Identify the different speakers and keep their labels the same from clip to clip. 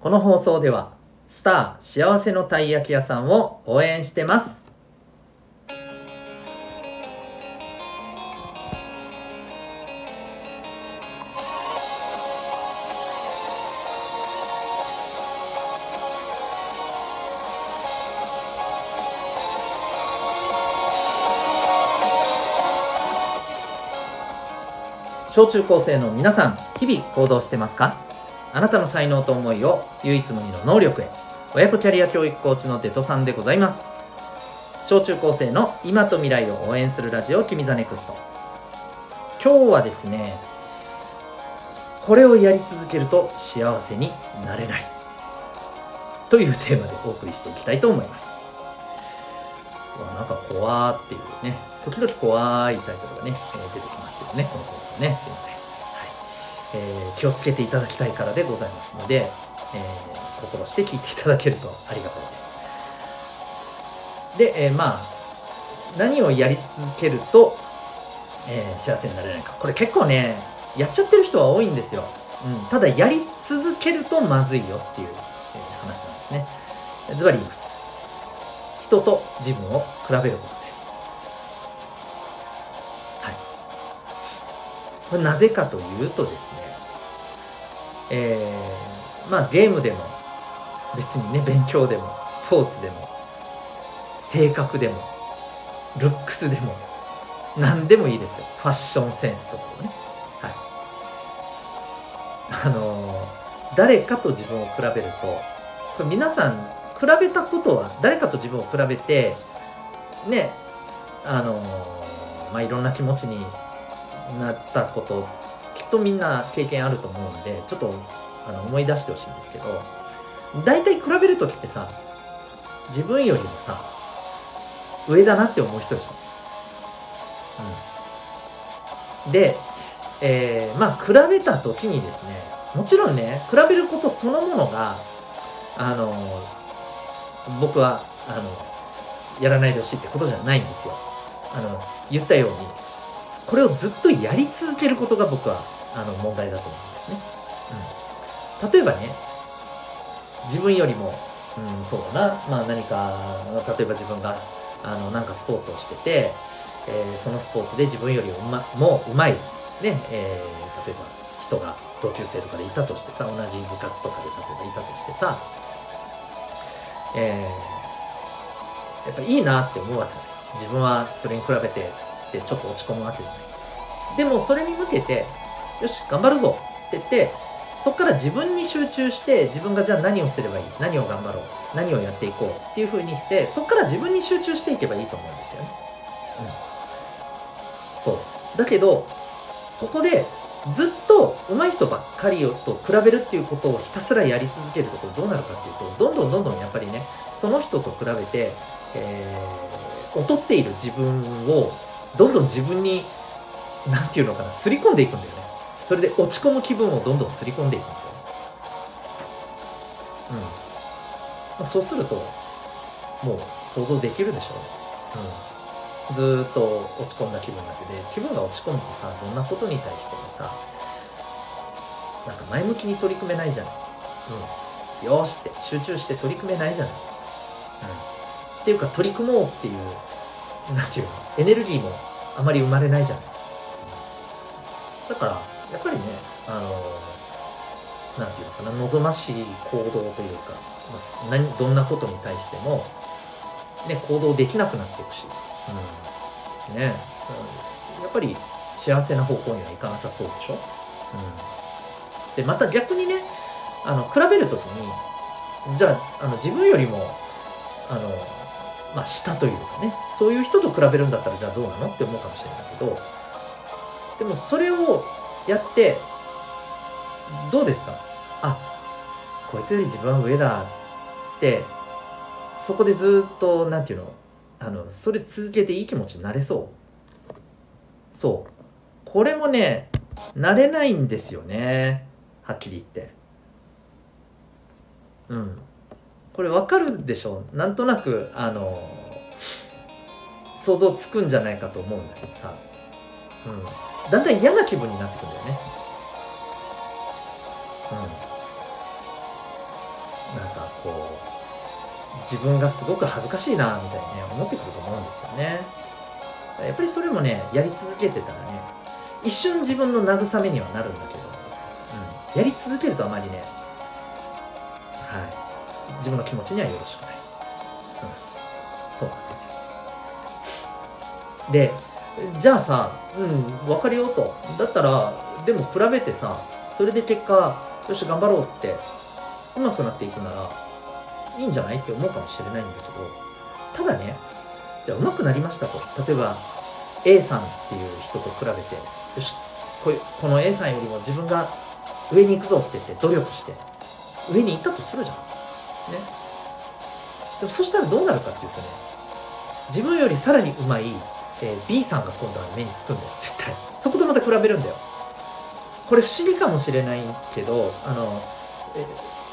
Speaker 1: この放送ではスター幸せのたい焼き屋さんを応援してます。小中高生の皆さん日々行動してますか？あなたの才能と思いを唯一無二の能力へ。親子キャリア教育コーチのデトさんでございます。小中高生の今と未来を応援するラジオ君 the NEXT。今日はですねこれをやり続けると幸せになれない。というテーマでお送りしていきたいと思います。なんか怖ーっていうね。時々怖いタイトルがね、え出てきますけどねこの放送ね。すいません、えー気をつけていただきたいからでございますので、えー心して聞いていただけるとありがたいです。で、えーまあ何をやり続けると、えー幸せになれないか。これ結構ねやっちゃってる人は多いんですよ、うん、ただやり続けるとまずいよっていう、えー話なんですね。ズバリ言います。人と自分を比べることですこれなぜかというとですねえーまあゲームでも別にね勉強でもスポーツでも性格でもルックスでも何でもいいですよ。ファッションセンスとかもね。はい。あのー誰かと自分を比べるとこれ皆さん比べたことは誰かと自分を比べてねあのーまあいろんな気持ちになったこときっとみんな経験あると思うんでちょっとあの思い出してほしいんですけど大体比べる時ってさ自分よりもさ上だなって思う人でしょ。うん、で、えーまあ比べた時にですねもちろんね比べることそのものがあの僕はあのやらないでほしいってことじゃないんですよ。あの言ったようにこれをずっとやり続けることが僕はあの問題だと思うんですね。うん、例えばね自分よりも、うん、そうだな、まあ、何か例えば自分があのなんかスポーツをしてて、えーそのスポーツで自分よりうまもうまい、ねえー例えば人が同級生とかでいたとしてさ同じ部活とかで例えばいたとしてさ、えーやっぱいいなって思うわけじゃない。自分はそれに比べてってちょっと落ち込むわけじゃない。でもそれに向けてよし頑張るぞって言ってそこから自分に集中して自分がじゃあ何をすればいい何を頑張ろう何をやっていこうっていう風にしてそこから自分に集中していけばいいと思うんですよね。うん、そう。だけどここでずっと上手い人ばっかりと比べるっていうことをひたすらやり続けるとどうなるかっていうとどんどんどんどんやっぱりねその人と比べて、えー劣っている自分をどんどん自分になんていうのかなすり込んでいくんだよね。それで落ち込む気分をどんどんすり込んでいくんだよ。うん。まあそうするともう想像できるでしょ。うん。ずっと落ち込んだ気分だけで気分が落ち込むとさどんなことに対してもさなんか前向きに取り組めないじゃない、うん、よーしって集中して取り組めないじゃない、うん、っていうか取り組もうっていうなんていうのエネルギーもあまり生まれないじゃないだからやっぱりねあのなんていうのかな望ましい行動というか、まあ、何どんなことに対しても、ね、行動できなくなっていくし、うん。ね。うん。やっぱり幸せな方向にはいかなさそうでしょ、うん、でまた逆にねあの比べるときにじゃああの自分よりもあの、まあ、下というかねそういう人と比べるんだったらじゃあどうなのって思うかもしれないけどでもそれをやってどうですか？あこいつより自分は上だってそこでずっとなんていうの？あのそれ続けていい気持ちになれそう？そう。これもねなれないんですよね。はっきり言って。うん。これわかるでしょなんとなくあの想像つくんじゃないかと思うんだけどさ、うん、だんだん嫌な気分になってくるんだよね。うん。なんかこう自分がすごく恥ずかしいなみたいにね思ってくると思うんですよね。やっぱりそれもねやり続けてたらね一瞬自分の慰めにはなるんだけど、うん、やり続けるとあまりねはい。自分の気持ちにはよろしくない、うん、そうなんですよ。でじゃあさうん分かるよと。だったらでも比べてさそれで結果よし頑張ろうって上手くなっていくならいいんじゃないって思うかもしれないんだけどただねじゃあ上手くなりましたと。例えば A さんっていう人と比べてよしここの A さんよりも自分が上に行くぞって言って努力して上に行ったとするじゃん。ね。でもそしたらどうなるかっていうとね自分よりさらに上手い、えー、B さんが今度は目につくんだよ絶対。そことまた比べるんだよ。これ不思議かもしれないけどあのえ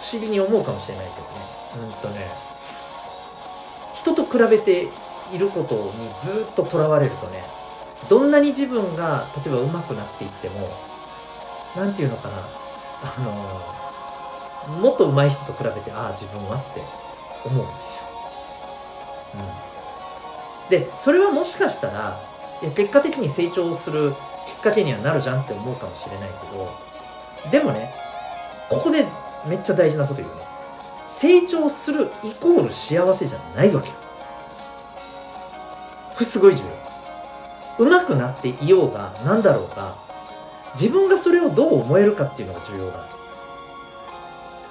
Speaker 1: 不思議に思うかもしれないけどね。うんとね人と比べていることにずっととらわれるとねどんなに自分が例えば上手くなっていっても何て言うのかなあのもっと上手い人と比べてああ自分はって思うんですよ。うん、でそれはもしかしたらいや結果的に成長するきっかけにはなるじゃんって思うかもしれないけどでもねここでめっちゃ大事なこと言うね。成長するイコール幸せじゃないわけよ。これすごい重要。上手くなっていようが何だろうが自分がそれをどう思えるかっていうのが重要だ。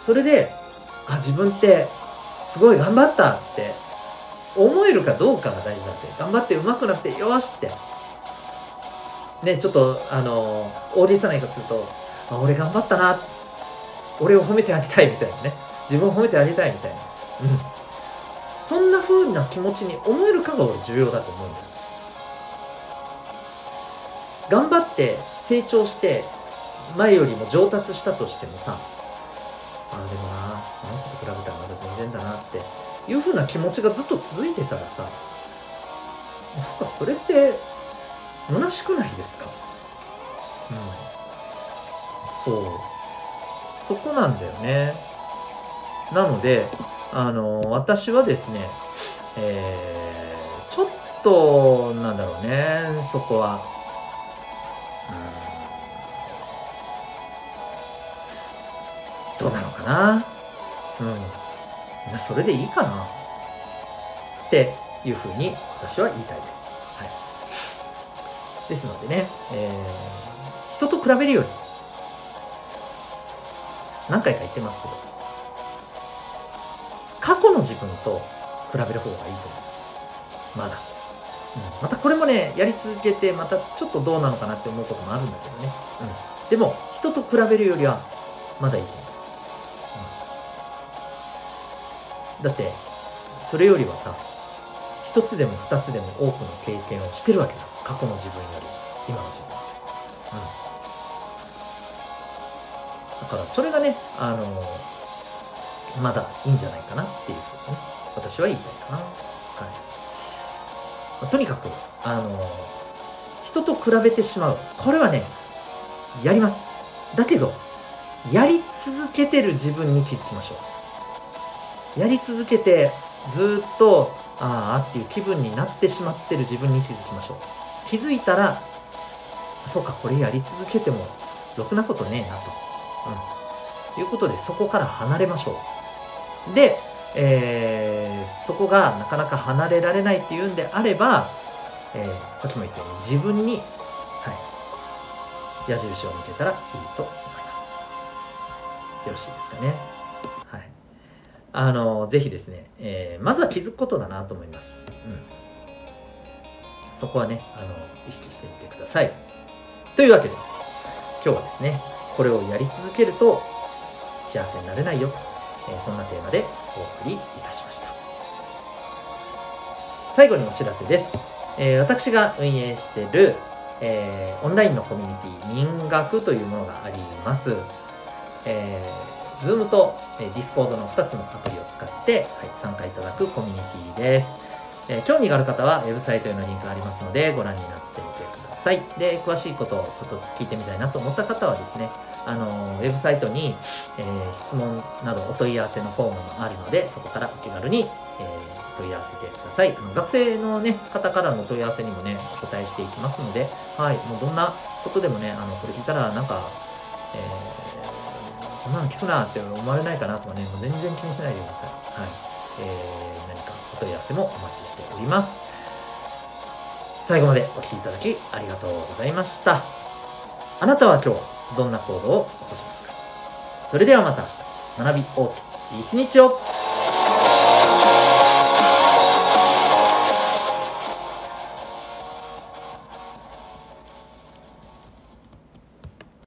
Speaker 1: それであ自分ってすごい頑張ったって思えるかどうかが大事だって頑張って上手くなってよしって。ねちょっとあのオーディさないかするとあ俺頑張ったな俺を褒めてあげたいみたいなね。自分を褒めてあげたいみたいな。うん。そんな風な気持ちに思えるかが俺重要だと思うんだよ。頑張って成長して前よりも上達したとしてもさあでもなあの人と比べたらまだ全然だなっていう風な気持ちがずっと続いてたらさなんかそれって虚しくないですか？うん。そう。そこなんだよね。なのであの私はですねえー、ちょっとなんだろうねそこは。どうなのかな？うん。それでいいかな。っていうふうに私は言いたいです。はい、ですのでね、えー、人と比べるより何回か言ってますけど過去の自分と比べる方がいいと思います。まだ、うん、またこれもねやり続けてまたちょっとどうなのかなって思うこともあるんだけどね、うん、でも人と比べるよりはまだいいと思う、うん、だってそれよりはさ一つでも二つでも多くの経験をしてるわけじゃん。過去の自分より今の自分。うん。だからそれがねあのまだいいんじゃないかなっていうふうにね私は言いたいかな。はい、とにかくあの人と比べてしまう。これはねやります。だけどやり続けてる自分に気づきましょう。やり続けてずっとああっていう気分になってしまってる自分に気づきましょう。気づいたらそうかこれやり続けてもろくなことねえなと、うん、いうことでそこから離れましょう。で、えー、そこがなかなか離れられないっていうんであれば、えー、さっきも言ったように自分に、はい、矢印を向けたらいいと思います。よろしいですかね。あの、ぜひですね、えー、まずは気づくことだなと思います。うん。そこはね、あの、意識してみてください。というわけで、今日はですね、これをやり続けると幸せになれないよと、えー、そんなテーマでお送りいたしました。最後にお知らせです。えー、私が運営してる、えー、オンラインのコミュニティ民学というものがあります。えー Zoom と、え Discord の2つのアプリを使って、はい、参加いただくコミュニティです。えー、興味がある方はウェブサイトへのリンクがありますのでご覧になってみてください。で、詳しいことをちょっと聞いてみたいなと思った方はですね、あのウェブサイトに、えー、質問などお問い合わせのフォームもあるのでそこからお気軽に、えー、問い合わせてくださいあの学生の、ね、方からの問い合わせにもねお答えしていきますので、はい、もうどんなことでもねあのこれ聞いたらなんか、えー、こんなの聞くなって思われないかなとかねもう全然気にしないでください、はい。えー、何かお問い合わせもお待ちしております。最後までお聴きいただきありがとうございました。あなたは今日どんな行動を起こしますか？それではまた明日。学び大きい一日を。